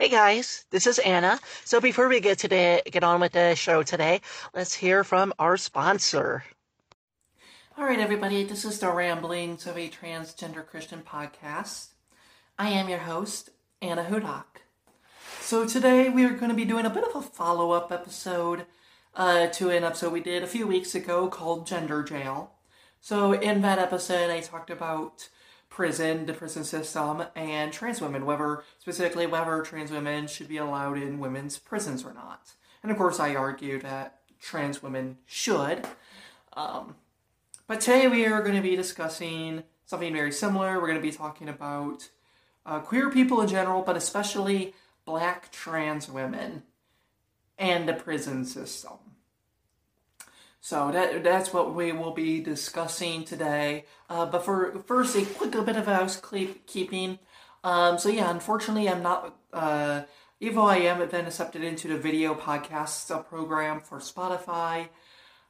Hey guys, this is Anna. So before we get today, get on with the show today, let's hear from our sponsor. All right, everybody, this is the Ramblings of a Transgender Christian podcast. I am your host, Anna Hudak. So today we are going to be doing a bit of a follow up episode uh, to an episode we did a few weeks ago called Gender Jail. So in that episode, I talked about prison, the prison system, and trans women, whether specifically whether trans women should be allowed in women's prisons or not. And of course, I argue that trans women should. Um, but today we are going to be discussing something very similar. We're going to be talking about uh, queer people in general, but especially black trans women and the prison system. So that that's what we will be discussing today. Uh, but for first, a quick bit of housekeeping. Um, so yeah, unfortunately, I'm not. Uh, even though I am then accepted into the video podcast uh, program for Spotify,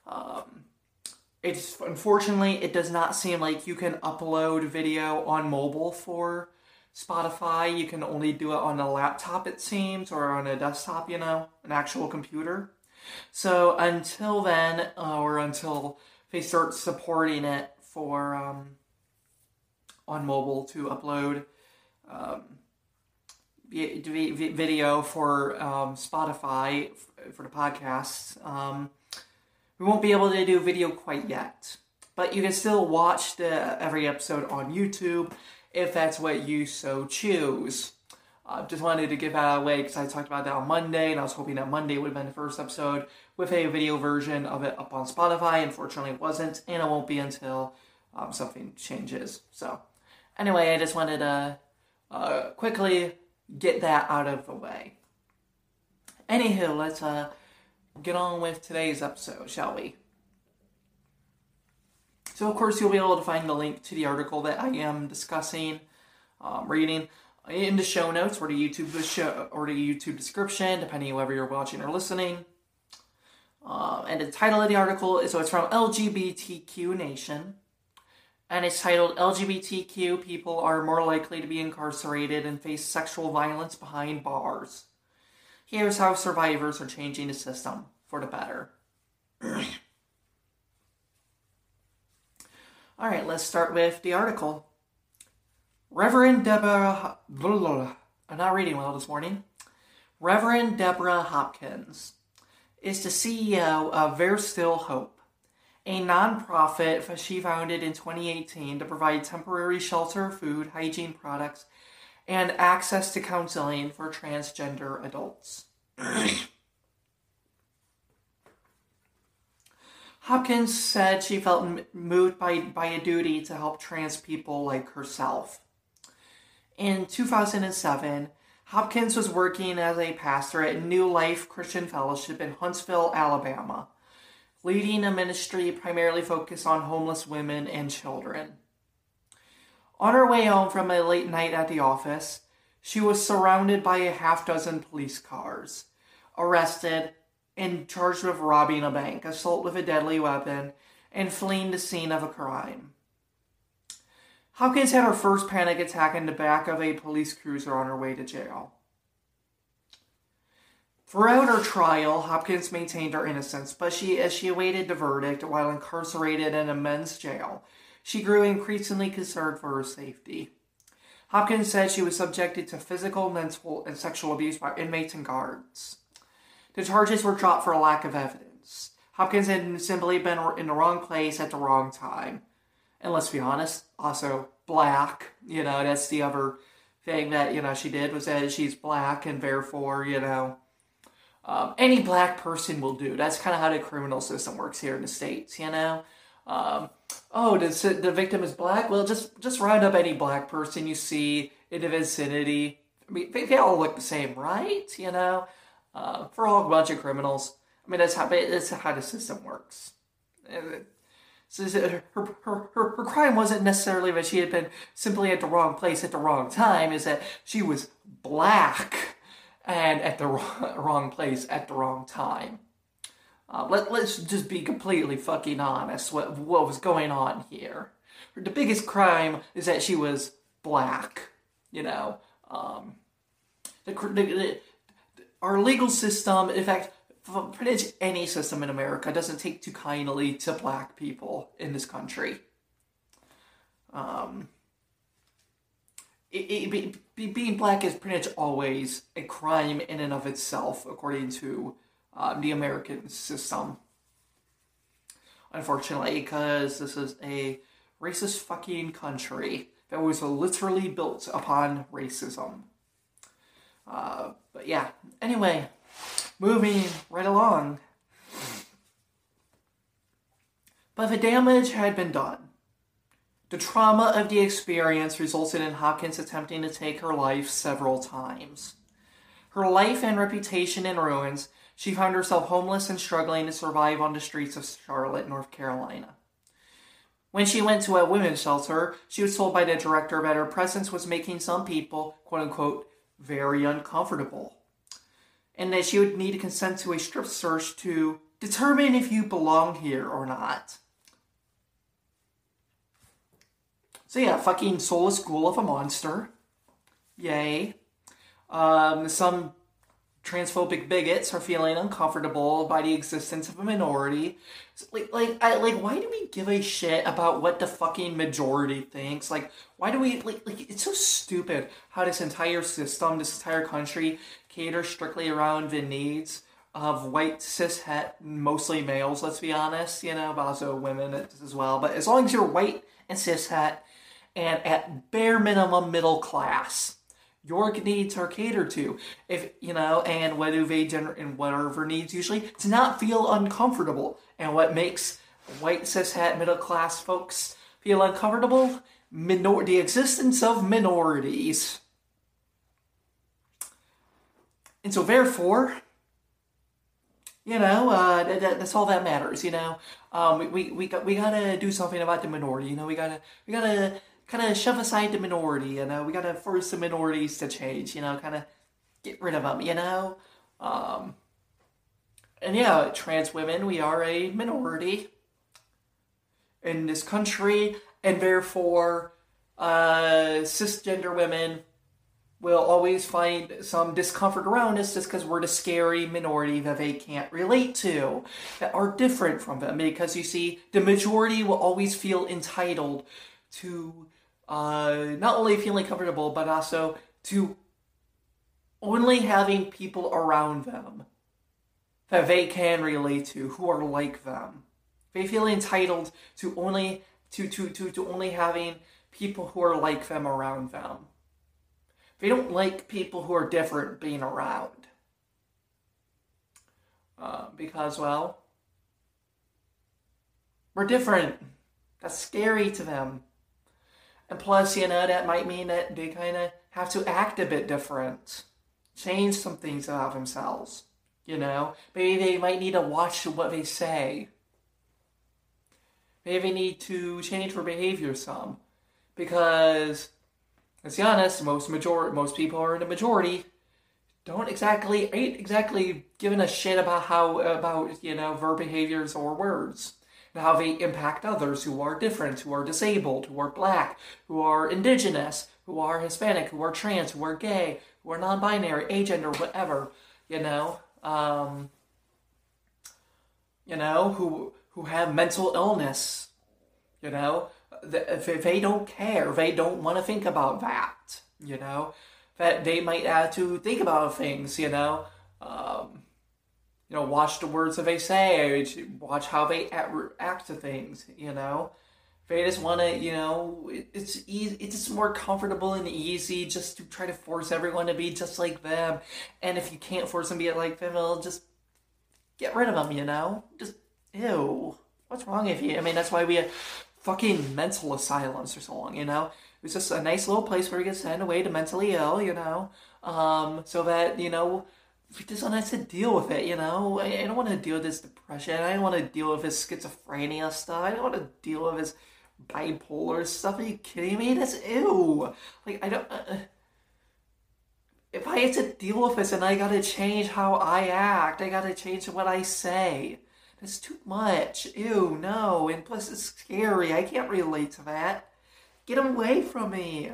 um, it's unfortunately it does not seem like you can upload video on mobile for Spotify. You can only do it on a laptop, it seems, or on a desktop. You know, an actual computer. So until then, or until they start supporting it for um, on mobile to upload um, video for um, Spotify for the podcast, um, we won't be able to do video quite yet. But you can still watch the every episode on YouTube if that's what you so choose. I just wanted to get that out of the way because I talked about that on Monday, and I was hoping that Monday would have been the first episode with a video version of it up on Spotify. Unfortunately, it wasn't, and it won't be until um, something changes. So, anyway, I just wanted to uh, quickly get that out of the way. Anywho, let's uh, get on with today's episode, shall we? So, of course, you'll be able to find the link to the article that I am discussing, um, reading in the show notes or the YouTube show or the YouTube description, depending whether you're watching or listening. Uh, and the title of the article is so it's from LGBTQ Nation, and it's titled "LGBTQ People Are More Likely to Be Incarcerated and Face Sexual Violence Behind Bars." Here's how survivors are changing the system for the better. All right, let's start with the article. Reverend Deborah, I'm not reading well this morning. Reverend Deborah Hopkins is the CEO of There Still Hope, a nonprofit she founded in 2018 to provide temporary shelter, food, hygiene products, and access to counseling for transgender adults. Hopkins said she felt moved by, by a duty to help trans people like herself. In 2007, Hopkins was working as a pastor at New Life Christian Fellowship in Huntsville, Alabama, leading a ministry primarily focused on homeless women and children. On her way home from a late night at the office, she was surrounded by a half dozen police cars, arrested, and charged with robbing a bank, assault with a deadly weapon, and fleeing the scene of a crime. Hopkins had her first panic attack in the back of a police cruiser on her way to jail. Throughout her trial, Hopkins maintained her innocence, but she, as she awaited the verdict while incarcerated in a men's jail, she grew increasingly concerned for her safety. Hopkins said she was subjected to physical, mental, and sexual abuse by inmates and guards. The charges were dropped for a lack of evidence. Hopkins had simply been in the wrong place at the wrong time and let's be honest, also black. You know, that's the other thing that you know she did was that she's black, and therefore, you know, um, any black person will do. That's kind of how the criminal system works here in the states. You know. Um, oh, the, the victim is black. Well, just just round up any black person you see in the vicinity. I mean, they, they all look the same, right? You know, uh, for a bunch of criminals. I mean, that's how that's how the system works. Her, her, her, her crime wasn't necessarily that she had been simply at the wrong place at the wrong time, is that she was black and at the wrong place at the wrong time. Uh, let, let's just be completely fucking honest what, what was going on here. The biggest crime is that she was black, you know. Um, our legal system, in fact, pretty much any system in America doesn't take too kindly to black people in this country. Um, it, it, be, being black is pretty much always a crime in and of itself, according to um, the American system. Unfortunately, because this is a racist fucking country that was literally built upon racism. Uh, but yeah, anyway, moving right along. But the damage had been done. The trauma of the experience resulted in Hopkins attempting to take her life several times. Her life and reputation in ruins, she found herself homeless and struggling to survive on the streets of Charlotte, North Carolina. When she went to a women's shelter, she was told by the director that her presence was making some people, quote unquote, very uncomfortable, and that she would need to consent to a strip search to determine if you belong here or not. So yeah, fucking soulless ghoul of a monster. Yay. Um, some transphobic bigots are feeling uncomfortable by the existence of a minority. Like, like, I, like, why do we give a shit about what the fucking majority thinks? Like, why do we, like, like, it's so stupid how this entire system, this entire country caters strictly around the needs of white cis het, mostly males, let's be honest, you know, but also women as well. But as long as you're white and cis het, and at bare minimum middle class. Your needs are catered to. If you know, and what do they generate and whatever needs usually to not feel uncomfortable. And what makes white cis cishet middle class folks feel uncomfortable? Minor- the existence of minorities. And so, therefore, you know, uh, that, that's all that matters. You know, um, we we we, got, we gotta do something about the minority. You know, we gotta we gotta kind of shove aside the minority, you know. We got to force the minorities to change, you know, kind of get rid of them, you know. Um, and yeah, trans women, we are a minority in this country, and therefore, uh, cisgender women will always find some discomfort around us just because we're the scary minority that they can't relate to, that are different from them. Because you see, the majority will always feel entitled to uh, not only feeling comfortable, but also to only having people around them that they can relate to, who are like them. They feel entitled to only to, to, to, to only having people who are like them around them. They don't like people who are different being around. Uh, because, well, we're different. That's scary to them. And plus, you know, that might mean that they kind of have to act a bit different, change some things about themselves. You know, maybe they might need to watch what they say. Maybe they need to change their behavior some, because let's be honest, most major most people are in the majority don't exactly ain't exactly giving a shit about how about you know their behaviors or words and how they impact others who are different, who are disabled, who are black, who are indigenous, who are Hispanic, who are trans, who are gay, who are non binary, agender, whatever, you know. Um, you know, who who have mental illness, you know, if they don't care, they don't want to think about that, you know, that they might have to think about things, you know. Um, you know, watch the words that they say, watch how they act to things, you know. They just want to, you know, it's easy, it's just more comfortable and easy just to try to force everyone to be just like them. And if you can't force them to be like them, well, just get rid of them, you know? Just, ew. What's wrong with you? I mean, that's why we have fucking mental asylums for so long, you know? It was just a nice little place where you get sent away to mentally ill, you know? Um, so that, you know, just don't have to deal with it, you know? I, I don't want to deal with this depression. I don't want to deal with his schizophrenia stuff. I don't want to deal with his bipolar stuff. Are you kidding me? That's ew. Like, I don't. Uh, uh, if I had to deal with this and I gotta change how I act, I gotta change what I say. That's too much. Ew, no. And plus, it's scary. I can't relate to that. Get away from me.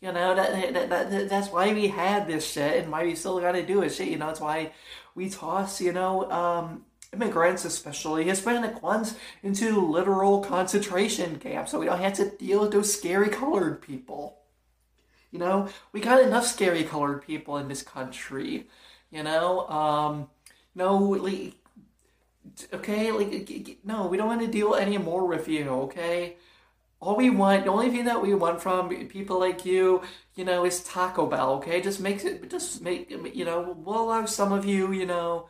You know, that, that, that, that's why we had this shit and why we still gotta do it shit. You know, it's why we toss, you know, um, immigrants, especially Hispanic ones, into literal concentration camps so we don't have to deal with those scary colored people. You know, we got enough scary colored people in this country. You know, um, no, like, okay, like, no, we don't want to deal any more with you, okay? All we want, the only thing that we want from people like you, you know, is Taco Bell, okay? Just makes it, just make, you know, we'll allow some of you, you know,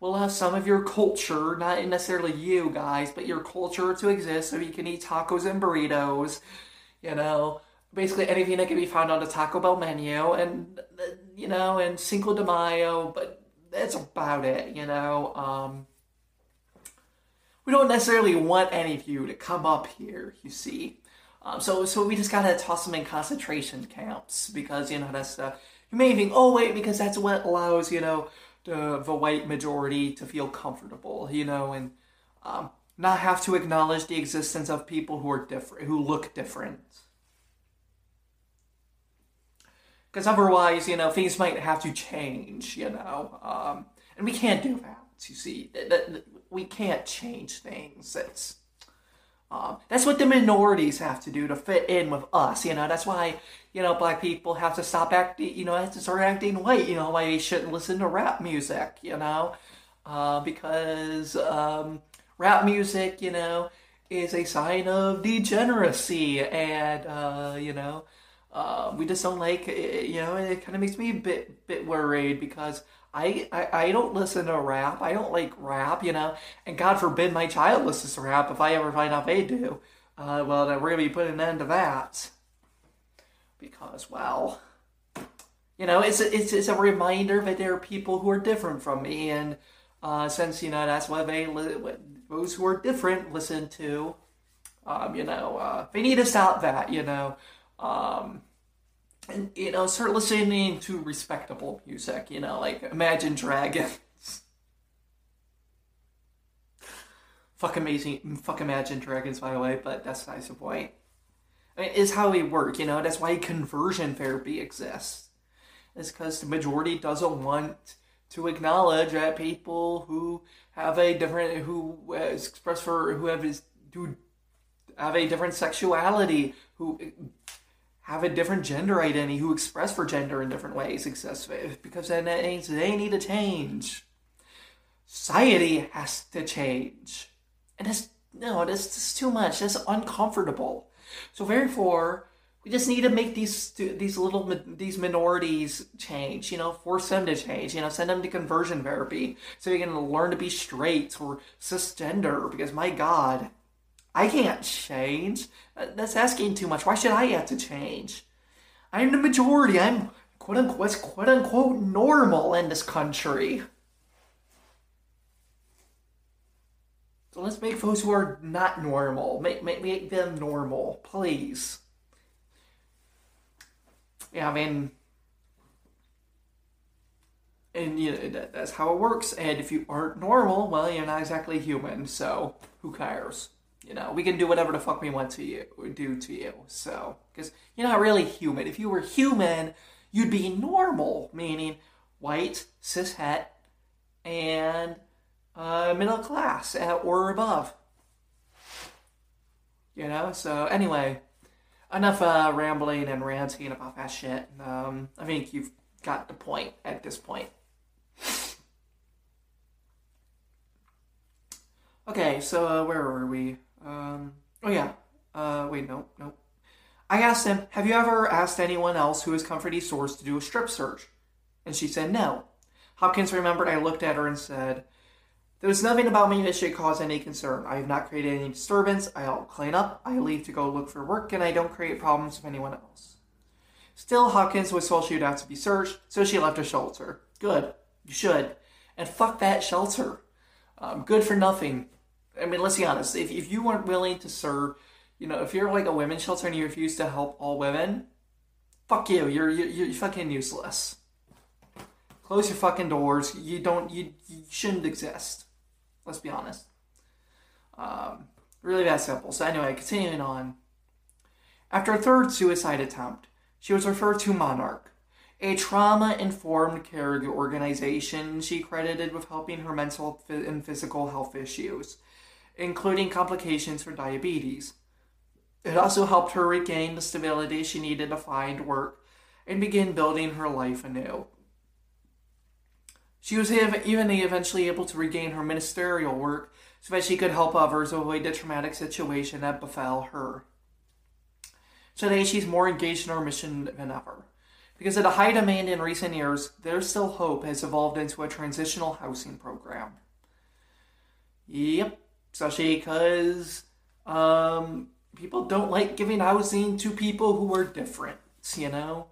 we'll have some of your culture, not necessarily you guys, but your culture to exist so you can eat tacos and burritos, you know, basically anything that can be found on the Taco Bell menu, and, you know, and Cinco de Mayo, but that's about it, you know. Um, we don't necessarily want any of you to come up here, you see. Um, so, so we just gotta toss them in concentration camps because you know that's the you may think, oh wait, because that's what allows you know the, the white majority to feel comfortable, you know, and um, not have to acknowledge the existence of people who are different, who look different. Because otherwise, you know, things might have to change, you know, um, and we can't do that. You see, we can't change things. That's um, that's what the minorities have to do to fit in with us. You know, that's why you know black people have to stop acting. You know, have to start acting white. You know, why they shouldn't listen to rap music. You know, uh, because um, rap music, you know, is a sign of degeneracy, and uh, you know, uh, we just don't like. You know, it kind of makes me a bit bit worried because I, I, I don't listen to rap. I don't like rap, you know. And God forbid my child listens to rap if I ever find out they do. Uh, well, then we're going to be putting an end to that. Because, well, you know, it's a, it's, it's a reminder that there are people who are different from me. And uh, since, you know, that's what they, those who are different listen to, um, you know, uh, they need to stop that, you know. Um, and you know start listening to respectable music you know like imagine dragons. Fuck amazing fuck imagine dragons by the way but that's the point is how we work you know that's why conversion therapy exists. It's because the majority doesn't want to acknowledge that people who have a different who uh, express for who have who have a different sexuality who have a different gender identity, who express for gender in different ways, because then they need to change. Society has to change, and it's no, this is too much. That's uncomfortable. So therefore, we just need to make these these little these minorities change. You know, force them to change. You know, send them to conversion therapy so they can learn to be straight or cisgender. Because my God, I can't change. That's asking too much. Why should I have to change? I'm the majority. I'm quote unquote quote unquote normal in this country. So let's make those who are not normal make make, make them normal, please. Yeah, I mean, and you know, that's how it works. And if you aren't normal, well, you're not exactly human. So who cares? You know, we can do whatever the fuck we want to you do to you. So, because you're not really human. If you were human, you'd be normal, meaning white, cis het, and uh, middle class or above. You know. So anyway, enough uh, rambling and ranting about that shit. Um, I think you've got the point at this point. Okay, so uh, where were we? Um, oh yeah. Uh, wait, no, no. I asked him, "Have you ever asked anyone else who has come for these to do a strip search?" And she said, "No." Hopkins remembered. I looked at her and said, "There's nothing about me that should cause any concern. I have not created any disturbance. I'll clean up. I leave to go look for work, and I don't create problems with anyone else." Still, Hopkins was told she would have to be searched, so she left a shelter. Good. You should. And fuck that shelter. Um, good for nothing. I mean, let's be honest. If, if you weren't willing to serve, you know, if you're like a women's shelter and you refuse to help all women, fuck you. You're you're, you're fucking useless. Close your fucking doors. You don't. You, you shouldn't exist. Let's be honest. Um, really that simple. So anyway, continuing on. After a third suicide attempt, She was referred to Monarch, a trauma informed care organization she credited with helping her mental and physical health issues, including complications for diabetes. It also helped her regain the stability she needed to find work and begin building her life anew. She was even eventually able to regain her ministerial work so that she could help others avoid the traumatic situation that befell her. Today, she's more engaged in her mission than ever. Because of the high demand in recent years, There's Still Hope has evolved into a transitional housing program. Yep, especially because um, people don't like giving housing to people who are different, you know?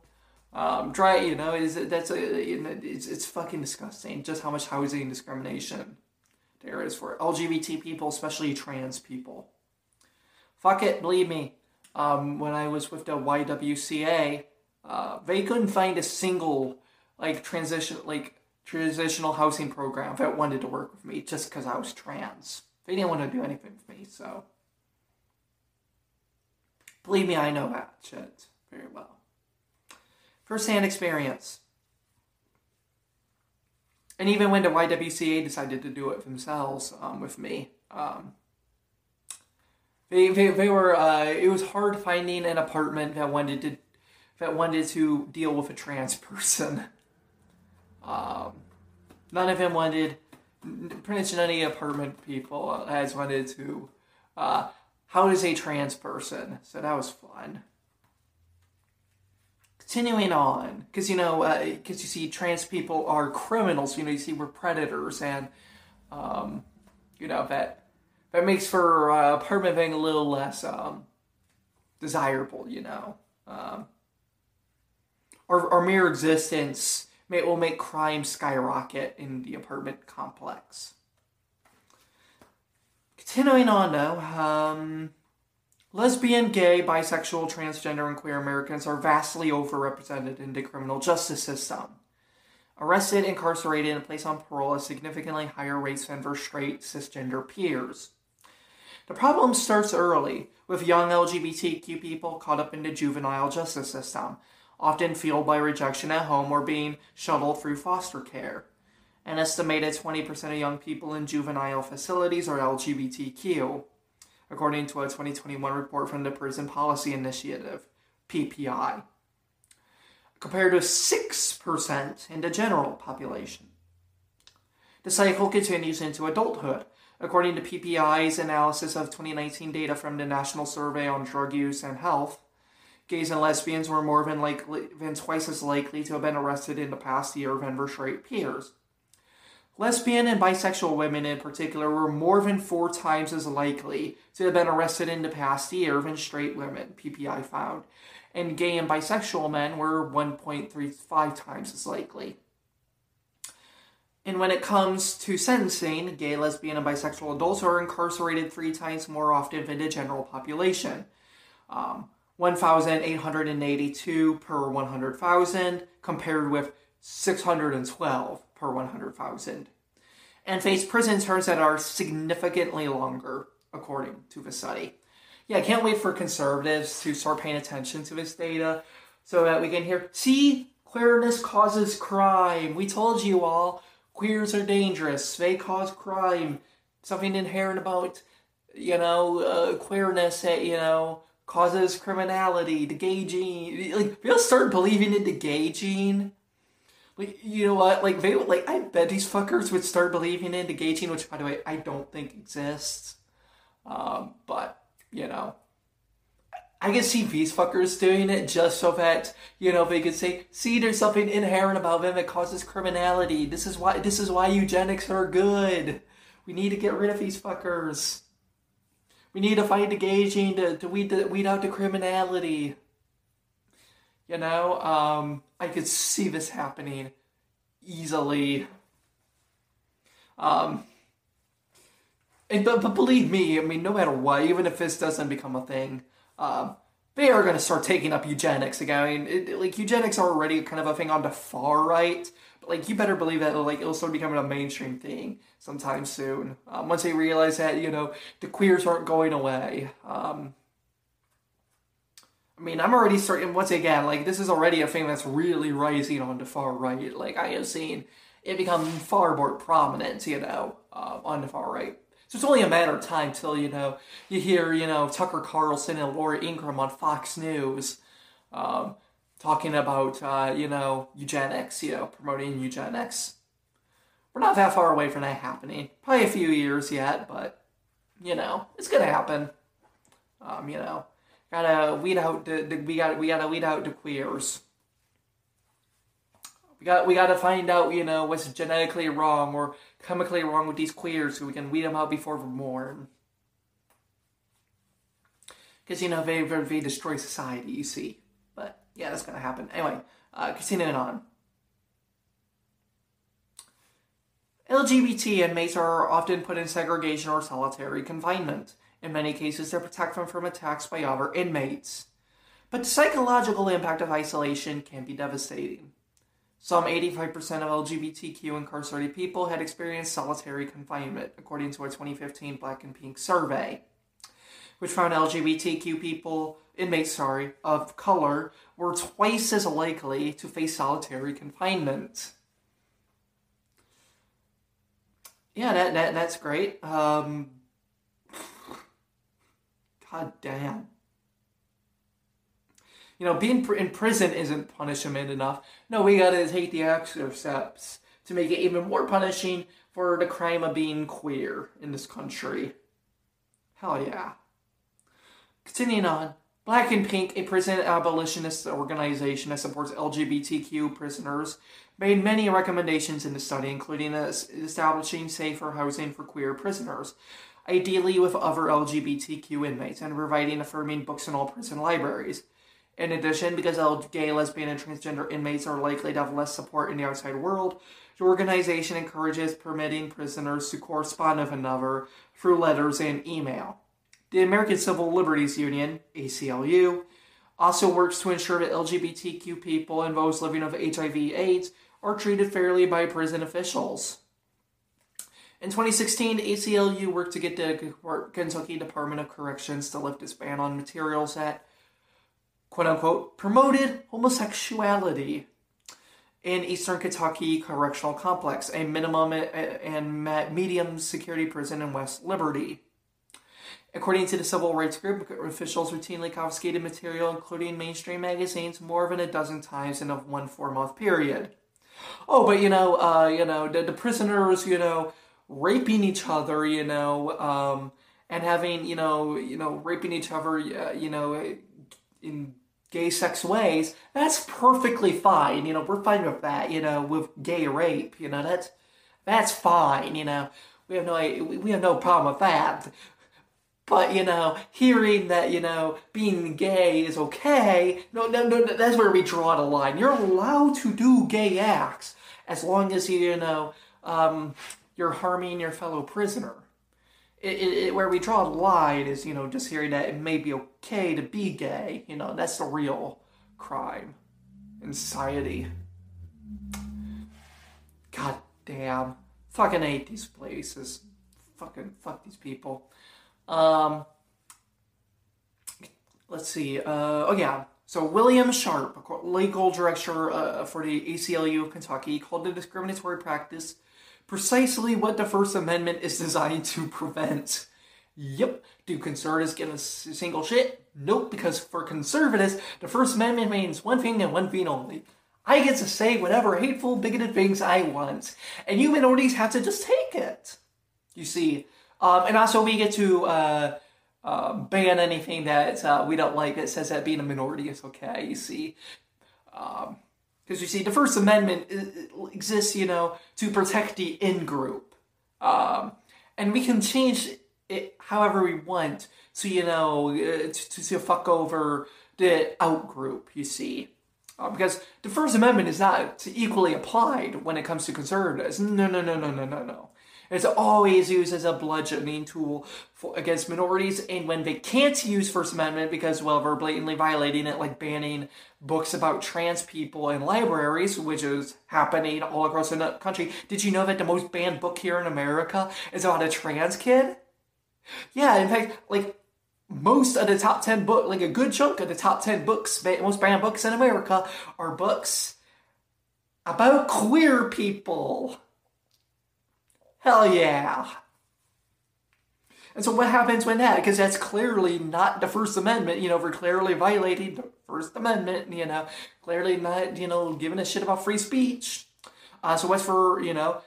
Um, try, you know, is that's a, know, it's, it's fucking disgusting just how much housing discrimination there is for LGBT people, especially trans people. Fuck it, believe me. Um, when I was with the YWCA, uh, they couldn't find a single like transition like transitional housing program that wanted to work with me just because I was trans. They didn't want to do anything with me, so believe me, I know that shit very well first-hand experience. And even when the YWCA decided to do it themselves um, with me, um, they, they, they were uh, it was hard finding an apartment that wanted to that wanted to deal with a trans person. Um, none of them wanted pretty much any apartment people has wanted to uh, how is a trans person so that was fun continuing on, because you know, because uh, you see, trans people are criminals. You know, you see, we're predators, and um, you know that that makes for uh, apartment being a little less um, desirable. You know, um, our our mere existence may will make crime skyrocket in the apartment complex. Continuing on, though. Um, Lesbian, gay, bisexual, transgender, and queer Americans are vastly overrepresented in the criminal justice system. Arrested, incarcerated, and placed on parole at significantly higher rates than their straight, cisgender peers. The problem starts early, with young LGBTQ people caught up in the juvenile justice system, often fueled by rejection at home or being shuttled through foster care. An estimated 20% of young people in juvenile facilities are LGBTQ according to a 2021 report from the Prison Policy Initiative, PPI, compared to 6% in the general population. The cycle continues into adulthood. According to PPI's analysis of 2019 data from the National Survey on Drug Use and Health, gays and lesbians were more than likely than twice as likely to have been arrested in the past year than their straight peers. Lesbian and bisexual women in particular were more than four times as likely to have been arrested in the past year than straight women, PPI found. And gay and bisexual men were 1.35 times as likely. And when it comes to sentencing, gay, lesbian, and bisexual adults are incarcerated three times more often than the general population. Um, 1,882 per 100,000, compared with 612 per 100,000, and face prison terms that are significantly longer, according to the study. Yeah, I can't wait for conservatives to start paying attention to this data so that we can hear, see, queerness causes crime. We told you all, queers are dangerous. They cause crime. Something inherent about, you know, uh, queerness that, you know, causes criminality. The gay gene. Like, they'll start believing in the gay gene like you know what? Like they would like I bet these fuckers would start believing in the gay gene, which by the way I don't think exists. Um, but you know, I can see these fuckers doing it just so that you know they could say, "See, there's something inherent about them that causes criminality. This is why this is why eugenics are good. We need to get rid of these fuckers. We need to fight gene to, to weed the, weed out the criminality." You know, um, I could see this happening easily. Um, and but, but believe me, I mean, no matter what, even if this doesn't become a thing, um, they are going to start taking up eugenics again. It, like eugenics are already kind of a thing on the far right, like you better believe that like it'll start becoming a mainstream thing sometime soon. Um, once they realize that you know the queers aren't going away. Um, I mean, I'm already starting, once again, like, this is already a thing that's really rising on the far right. Like, I have seen it become far more prominent, you know, uh, on the far right. So it's only a matter of time till, you know, you hear, you know, Tucker Carlson and Laura Ingraham on Fox News um, talking about, uh, you know, eugenics, you know, promoting eugenics. We're not that far away from that happening. Probably a few years yet, but, you know, it's going to happen. Um, you know, gotta weed out the, the we got we gotta weed out the queers. We got we gotta find out you know what's genetically wrong or chemically wrong with these queers so we can weed them out before we're born. Because you know they, they destroy society. You see, yeah, that's gonna happen anyway. Uh, continuing on. LGBT inmates are often put in segregation or solitary confinement. In many cases, to protect them from attacks by other inmates. But the psychological impact of isolation can be devastating. Some 85% of LGBTQ incarcerated people had experienced solitary confinement, according to a 2015 Black and Pink survey, which found LGBTQ people, inmates, sorry, of color were twice as likely to face solitary confinement. Yeah, that, that that's great. Um, God damn. You know, being in prison isn't punishment enough. No, we gotta take the extra steps to make it even more punishing for the crime of being queer in this country. Hell yeah. Continuing on. Black and Pink, a prison abolitionist organization that supports LGBTQ prisoners, made many recommendations in the study, including establishing safer housing for queer prisoners, ideally with other LGBTQ inmates, and providing affirming books in all prison libraries. In addition, because gay, lesbian, and transgender inmates are likely to have less support in the outside world, the organization encourages permitting prisoners to correspond with another through letters and email. The American Civil Liberties Union, ACLU, also works to ensure that LGBTQ people and those living with HIV/AIDS are treated fairly by prison officials. In 2016, ACLU worked to get the Kentucky Department of Corrections to lift its ban on materials that, quote unquote, promoted homosexuality in Eastern Kentucky Correctional Complex, a minimum and medium security prison in West Liberty. According to the civil rights group, officials routinely confiscated material, including mainstream magazines, more than a dozen times in a one four-month period. Oh, but you know, uh, you know, the, the prisoners, you know, raping each other, you know, um, and having, you know, you know, raping each other, uh, you know, in gay sex ways, that's perfectly fine. You know, we're fine with that. You know, with gay rape, you know, that's that's fine. You know, we have no we have no problem with that. But you know, hearing that you know being gay is okay, no, no, no, that's where we draw the line. You're allowed to do gay acts as long as you, know, um, you're harming your fellow prisoner. It, it, it, where we draw the line is, you know, just hearing that it may be okay to be gay. You know, that's the real crime in society. God damn. Fucking hate these places. Fucking fuck these people. Um, let's see. Uh, oh, yeah. So William Sharp, legal director uh, for the ACLU of Kentucky, called the discriminatory practice precisely what the First Amendment is designed to prevent. Yep. Do conservatives give a single shit? Nope, because for conservatives, the First Amendment means one thing and one thing only. I get to say whatever hateful, bigoted things I want, and you minorities have to just take it. You see, um, and also we get to uh, uh, ban anything that uh, we don't like that says that being a minority is okay. You see, um, because you see, the First Amendment exists, you know, to protect the in group. Um, and we can change it however we want so, you know, uh, to, to fuck over the out group, you see. Uh, because the First Amendment is not equally applied when it comes to conservatives. No, no, no, no, no, no, no. It's always used as a bludgeoning tool for, against minorities, and when they can't use First Amendment because, well, we're blatantly violating it, like banning books about trans people in libraries, which is happening all across the country. Did you know that the most banned book here in America is about a trans kid? Yeah, in fact, like most of the top 10 book, like a good chunk of the top 10 books, most banned books in America, are books about queer people. Hell yeah. And so what happens when that? Because that's clearly not the First Amendment, you know, for clearly violating the First Amendment, you know, clearly not, you know, giving a shit about free speech. Uh, so what's for, you know,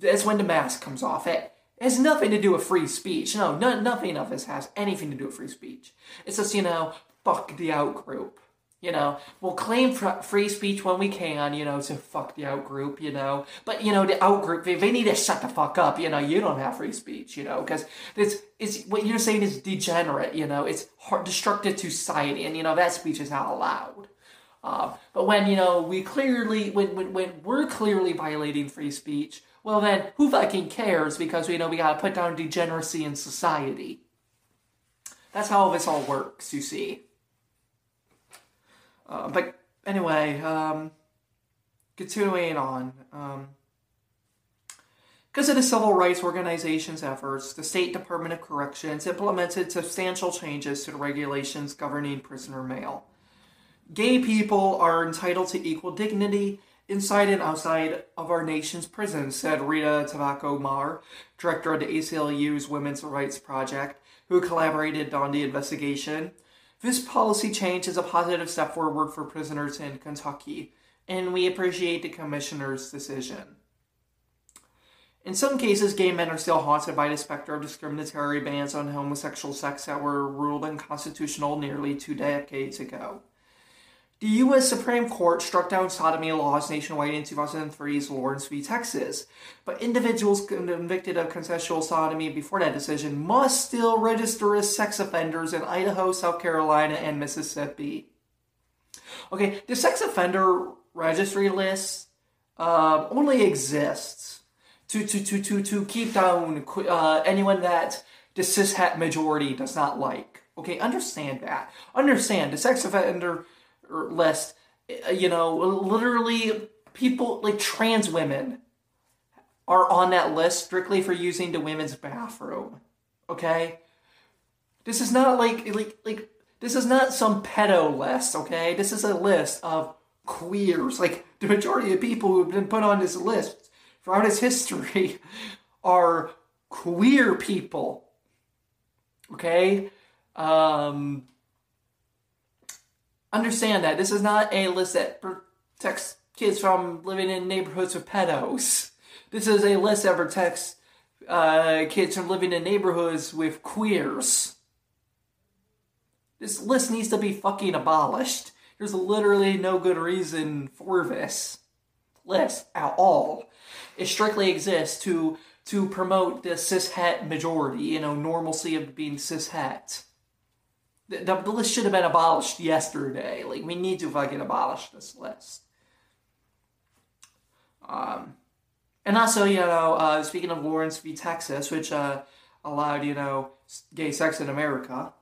that's when the mask comes off. It, it has nothing to do with free speech. No, no, nothing of this has anything to do with free speech. It's just, you know, fuck the out group. You know, we'll claim free speech when we can, you know, to fuck the out group, you know. But, you know, the out group, they, they need to shut the fuck up, you know, you don't have free speech, you know, because it's, it's, what you're saying is degenerate, you know, it's hard, destructive to society, and, you know, that speech is not allowed. Uh, but when, you know, we clearly, when, when, when we're clearly violating free speech, well then, who fucking cares because, you know, we gotta put down degeneracy in society. That's how this all works, you see. Uh, but anyway, um, continuing on. Um, because of the civil rights organization's efforts, the State Department of Corrections implemented substantial changes to the regulations governing prisoner mail. Gay people are entitled to equal dignity inside and outside of our nation's prisons, said Rita Tabacco Mar, director of the ACLU's Women's Rights Project, who collaborated on the investigation. This policy change is a positive step forward for prisoners in Kentucky, and we appreciate the Commissioner's decision. In some cases, gay men are still haunted by the specter of discriminatory bans on homosexual sex that were ruled unconstitutional nearly two decades ago. The U.S. Supreme Court struck down sodomy laws nationwide in 2003's Lawrence v. Texas, but individuals convicted of consensual sodomy before that decision must still register as sex offenders in Idaho, South Carolina, and Mississippi. Okay, the sex offender registry list uh, only exists to, to, to, to, to keep down uh, anyone that the cishet majority does not like. Okay, understand that. Understand the sex offender list, uh, you know, literally people like trans women are on that list strictly for using the women's bathroom. Okay? This is not like like like this is not some pedo list, okay? This is a list of queers. Like the majority of people who have been put on this list throughout its history are queer people. Okay? Um understand that this is not a list that protects kids from living in neighborhoods with pedos. This is a list that protects uh, kids from living in neighborhoods with queers. This list needs to be fucking abolished. There's literally no good reason for this list at all. It strictly exists to to promote the cishet majority, you know, normalcy of being cishet. The, the list should have been abolished yesterday. Like, we need to fucking abolish this list. Um, and also, you know, uh, speaking of Lawrence v. Texas, which uh, allowed, you know, gay sex in America.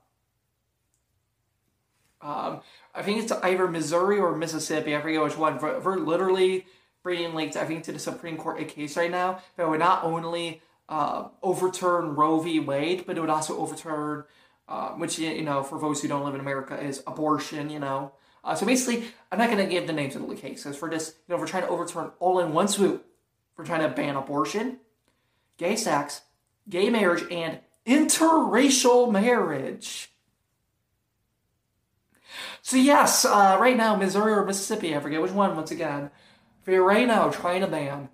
Um, I think it's either Missouri or Mississippi. I forget which one. We're, literally bringing, like, I think to the Supreme Court a case right now that would not only uh, overturn Roe v. Wade, but it would also overturn uh, which you know for those who don't live in America is abortion. You know, uh, so basically, I'm not going to give the names of the cases for this. You know, we're trying to overturn all in one swoop. We're trying to ban abortion, gay sex, gay marriage, and interracial marriage. So yes, uh, right now Missouri or Mississippi, I forget which one. Once again, they're right now trying to ban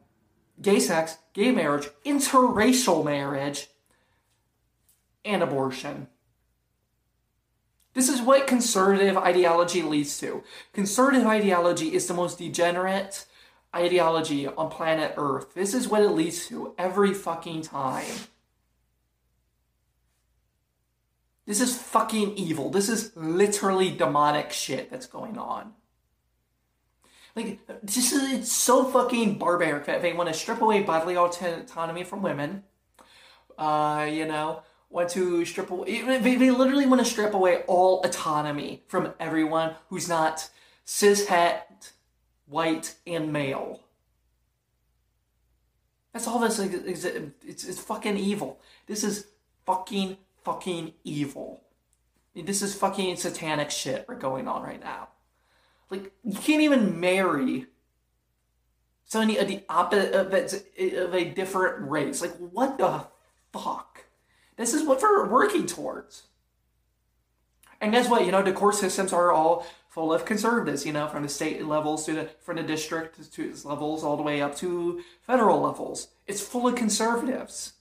gay sex, gay marriage, interracial marriage, and abortion. This is what conservative ideology leads to. Conservative ideology is the most degenerate ideology on planet Earth. This is what it leads to every fucking time. This is fucking evil. This is literally demonic shit that's going on. Like, this is it's so fucking barbaric that they want to strip away bodily autonomy from women. Uh, you know, want to strip away, they, literally want to strip away all autonomy from everyone who's not cishet, white, and male. That's all this is. It's, it's fucking evil. This is fucking, fucking evil. This is fucking satanic shit going on right now. Like, you can't even marry somebody of the opposite of a different race. Like, what the fuck? This is what we're working towards. And guess what? You know, the court systems are all full of conservatives, you know, from the state levels to the from the district to its levels all the way up to federal levels. It's full of conservatives.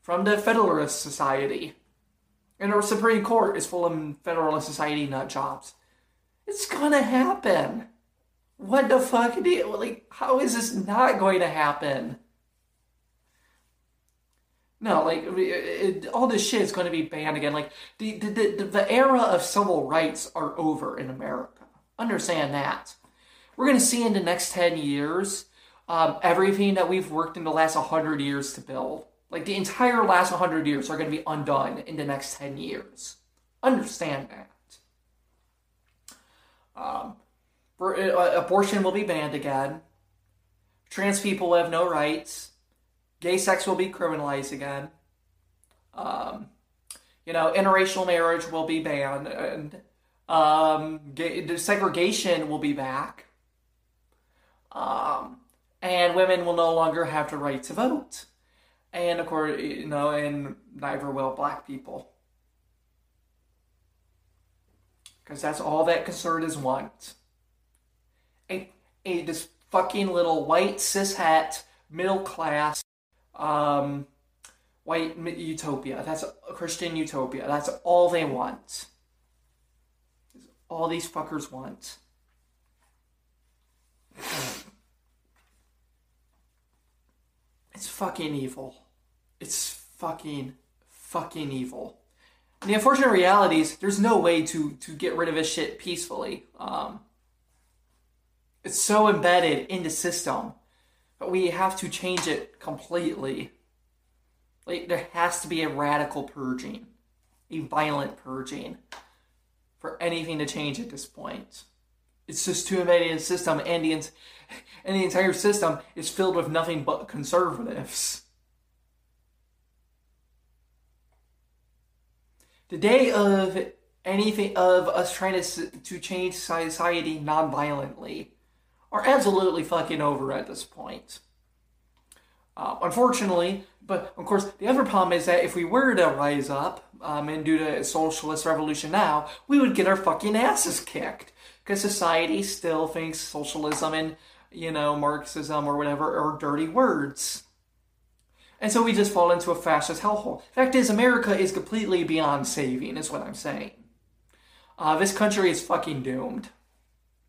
From the Federalist Society. And our Supreme Court is full of Federalist Society nut jobs. It's gonna happen. What the fuck? Like, how is this not going to happen? No, like it, it, all this shit is going to be banned again. Like the, the the the era of civil rights are over in America. Understand that. We're going to see in the next ten years um, everything that we've worked in the last hundred years to build. Like the entire last hundred years are going to be undone in the next ten years. Understand that. Um, for, uh, abortion will be banned again. Trans people have no rights Gay sex will be criminalized again. Um, you know, interracial marriage will be banned, and um, gay, segregation will be back. Um, and women will no longer have the right to vote. And of course, you know, and neither will black people. Because that's all that conservatives want. A, a this fucking little white cis het middle class um, white utopia. That's a Christian utopia. That's all they want. All these fuckers want. It's fucking evil. It's fucking fucking evil. And the unfortunate reality is there's no way to to get rid of this shit peacefully. Um, it's so embedded in the system but we have to change it completely. Like there has to be a radical purging, a violent purging, for anything to change at this point. It's just too in the system, and the, and the entire system is filled with nothing but conservatives. The day of anything of us trying to to change society non-violently are absolutely fucking over at this point. Uh, unfortunately, but of course, the other problem is that if we were to rise up um, and do the socialist revolution now, we would get our fucking asses kicked because society still thinks socialism and you know Marxism or whatever are dirty words. And so we just fall into a fascist hellhole. Fact is, America is completely beyond saving, is what I'm saying. Uh, this country is fucking doomed.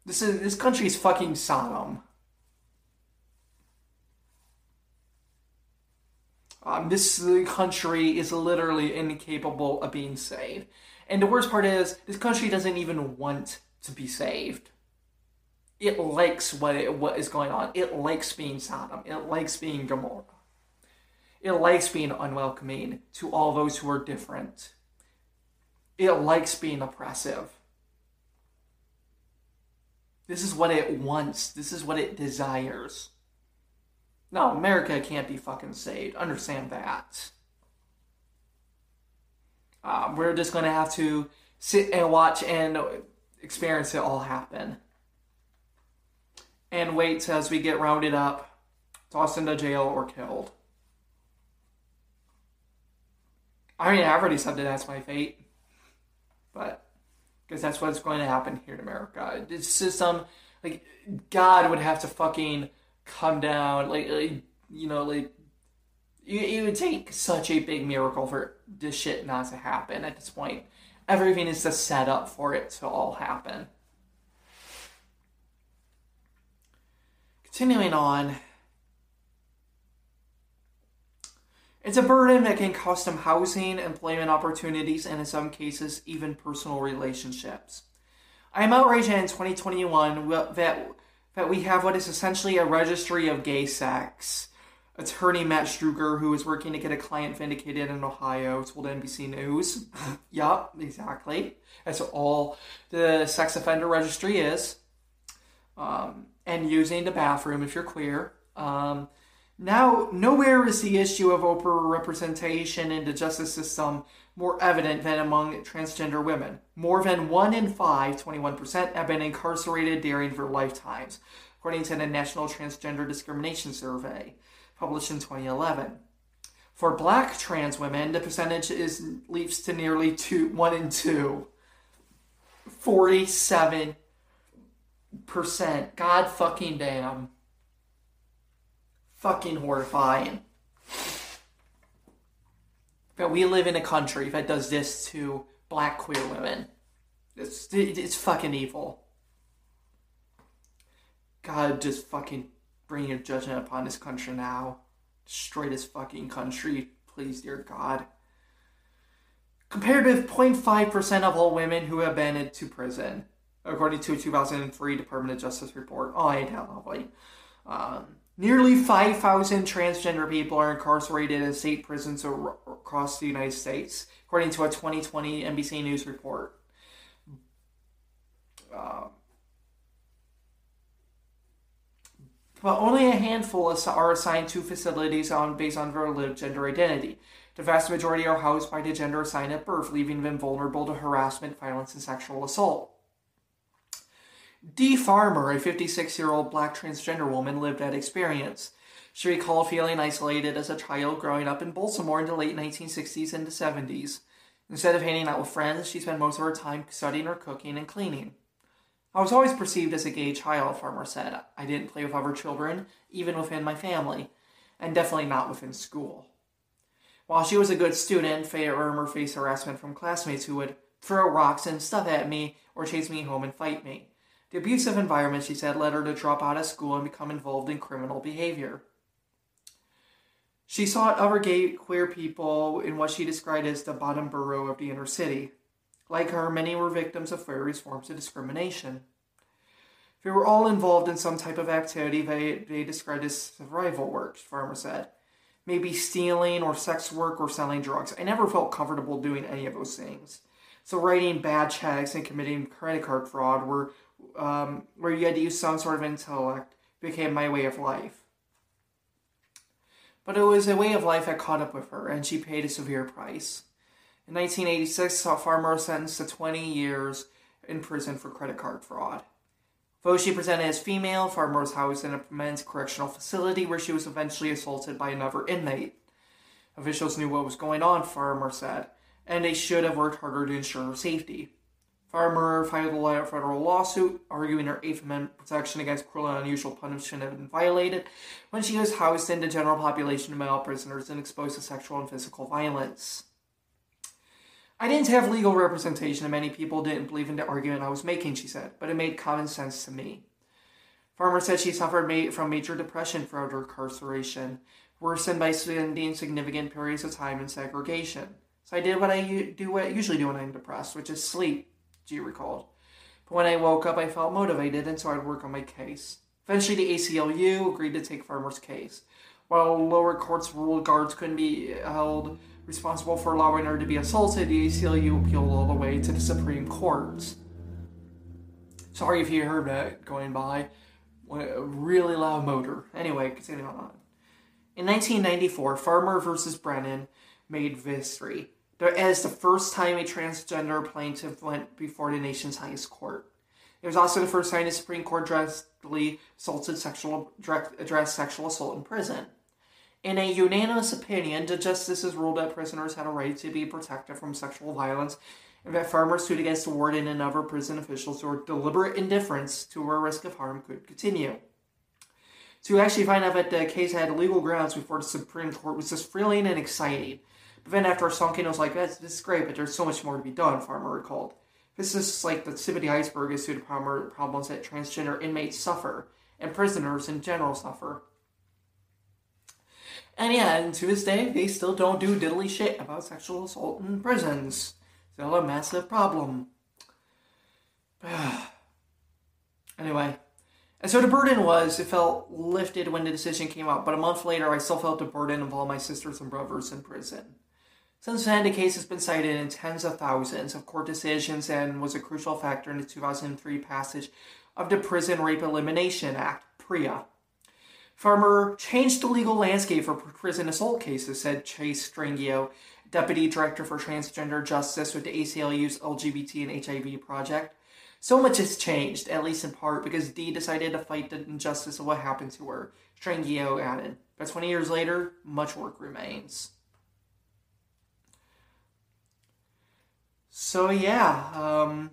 This is this country is fucking Sodom. Um, this country is literally incapable of being saved. And the worst part is, this country doesn't even want to be saved. It likes what it, what is going on. It likes being Sodom. It likes being Gomorrah. It likes being unwelcoming to all those who are different. It likes being oppressive. This is what it wants. This is what it desires. No, America can't be fucking saved. Understand that. Uh, we're just going to have to sit and watch and experience it all happen. And wait as we get rounded up, tossed into jail, or killed. I mean, I've already said that that's my fate. But because that's what's going to happen here in America. It's system like God would have to fucking come down, like, like you know, like it would take such a big miracle for this shit not to happen at this point. Everything is just set up for it to all happen. Continuing on. It's a burden that can cost them housing, employment opportunities, and in some cases, even personal relationships. I am outraged in 2021 that, that we have what is essentially a registry of gay sex. Attorney Matt Strugar, who is working to get a client vindicated in Ohio, told NBC News. yup, exactly. That's all the sex offender registry is. Um, and using the bathroom if you're queer. Um, Now, nowhere is the issue of overrepresentation in the justice system more evident than among transgender women. More than 1 in 5, 21%, have been incarcerated during their lifetimes, according to the National Transgender Discrimination Survey, published in 2011. For black trans women, the percentage is leaps to nearly two, 1 in 2. 47%. God fucking damn. Fucking horrifying. But we live in a country that does this to black queer women. It's, it's fucking evil. God, just fucking bring your judgment upon this country now. Destroy this fucking country, please, dear God. Compared with 0.5% of all women who have been into prison, according to a 2003 Department of Justice report. Oh, ain't that lovely. Um, nearly 5,000 transgender people are incarcerated in state prisons across the United States, according to a 2020 NBC News report. Um, but only a handful are assigned to facilities on based on their gender identity. The vast majority are housed by the gender assigned at birth, leaving them vulnerable to harassment, violence, and sexual assault. Dee Farmer, a 56 year old black transgender woman, lived that experience. She recalled feeling isolated as a child growing up in Baltimore in the late 1960s and the 70s. Instead of hanging out with friends, she spent most of her time studying or cooking and cleaning. I was always perceived as a gay child, Farmer said. I didn't play with other children, even within my family, and definitely not within school. While she was a good student, Farmer faced harassment from classmates who would throw rocks and stuff at me or chase me home and fight me. The abusive environment, she said, led her to drop out of school and become involved in criminal behavior. She sought other gay queer people in what she described as the bottom borough of the inner city. Like her, many were victims of various forms of discrimination. They were all involved in some type of activity they, they described as survival work, Farmer said. Maybe stealing or sex work or selling drugs. I never felt comfortable doing any of those things. So writing bad checks and committing credit card fraud were um, where you had to use some sort of intellect became my way of life. But it was a way of life that caught up with her, and she paid a severe price. In 1986, Farmer was sentenced to 20 years in prison for credit card fraud. Though she presented as female, Farmer was housed in a men's correctional facility where she was eventually assaulted by another inmate. Officials knew what was going on, Farmer said, and they should have worked harder to ensure her safety. Farmer filed a federal lawsuit arguing her Eighth Amendment protection against cruel and unusual punishment had been violated when she was housed in the general population of male prisoners and exposed to sexual and physical violence. I didn't have legal representation, and many people didn't believe in the argument I was making, she said, but it made common sense to me. Farmer said she suffered from major depression throughout her incarceration, worsened by spending significant periods of time in segregation. So I did what I do what I usually do when I'm depressed, which is sleep. G recalled. But when I woke up, I felt motivated, and so I'd work on my case. Eventually, the ACLU agreed to take Farmer's case. While lower courts ruled guards couldn't be held responsible for allowing her to be assaulted, the ACLU appealed all the way to the Supreme Court. Sorry if you heard that going by. A really loud motor. Anyway, continuing on. In 1994, Farmer versus Brennan made history as the first time a transgender plaintiff went before the nation's highest court. It was also the first time the Supreme Court directly assaulted sexual, direct, addressed sexual assault in prison. In a unanimous opinion, the justices ruled that prisoners had a right to be protected from sexual violence and that farmers sued against the warden and other prison officials who were deliberate indifference to where risk of harm could continue. To actually find out that the case had legal grounds before the Supreme Court was just thrilling and exciting. But then after Sonkin was like, this, this is great, but there's so much more to be done, Farmer recalled. This is like the tip of the iceberg as to the problems that transgender inmates suffer, and prisoners in general suffer. And yeah, and to this day, they still don't do diddly shit about sexual assault in prisons. Still a massive problem. anyway, and so the burden was, it felt lifted when the decision came out, but a month later, I still felt the burden of all my sisters and brothers in prison. Since then, the case has been cited in tens of thousands of court decisions and was a crucial factor in the 2003 passage of the Prison Rape Elimination Act, PREA. Farmer changed the legal landscape for prison assault cases, said Chase Strangio, Deputy Director for Transgender Justice with the ACLU's LGBT and HIV project. So much has changed, at least in part, because Dee decided to fight the injustice of what happened to her, Strangio added. But 20 years later, much work remains. So, yeah, um,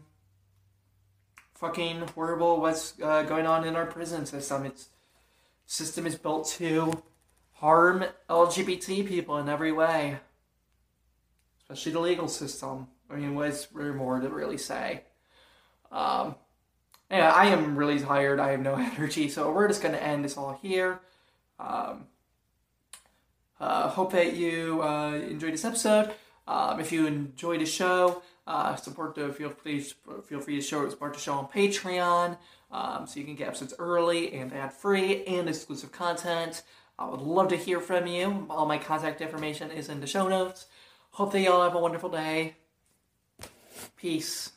fucking horrible what's uh, going on in our prison system. Its system is built to harm LGBT people in every way, especially the legal system. I mean, what's more to really say? Um, yeah, I am really tired. I have no energy, so we're just going to end this all here. Um, uh, hope that you uh, enjoyed this episode. Um, if you enjoyed the show, uh, support the feel free feel free to show support the show on Patreon, um, so you can get episodes early and ad free and exclusive content. I would love to hear from you. All my contact information is in the show notes. Hope that y'all have a wonderful day. Peace.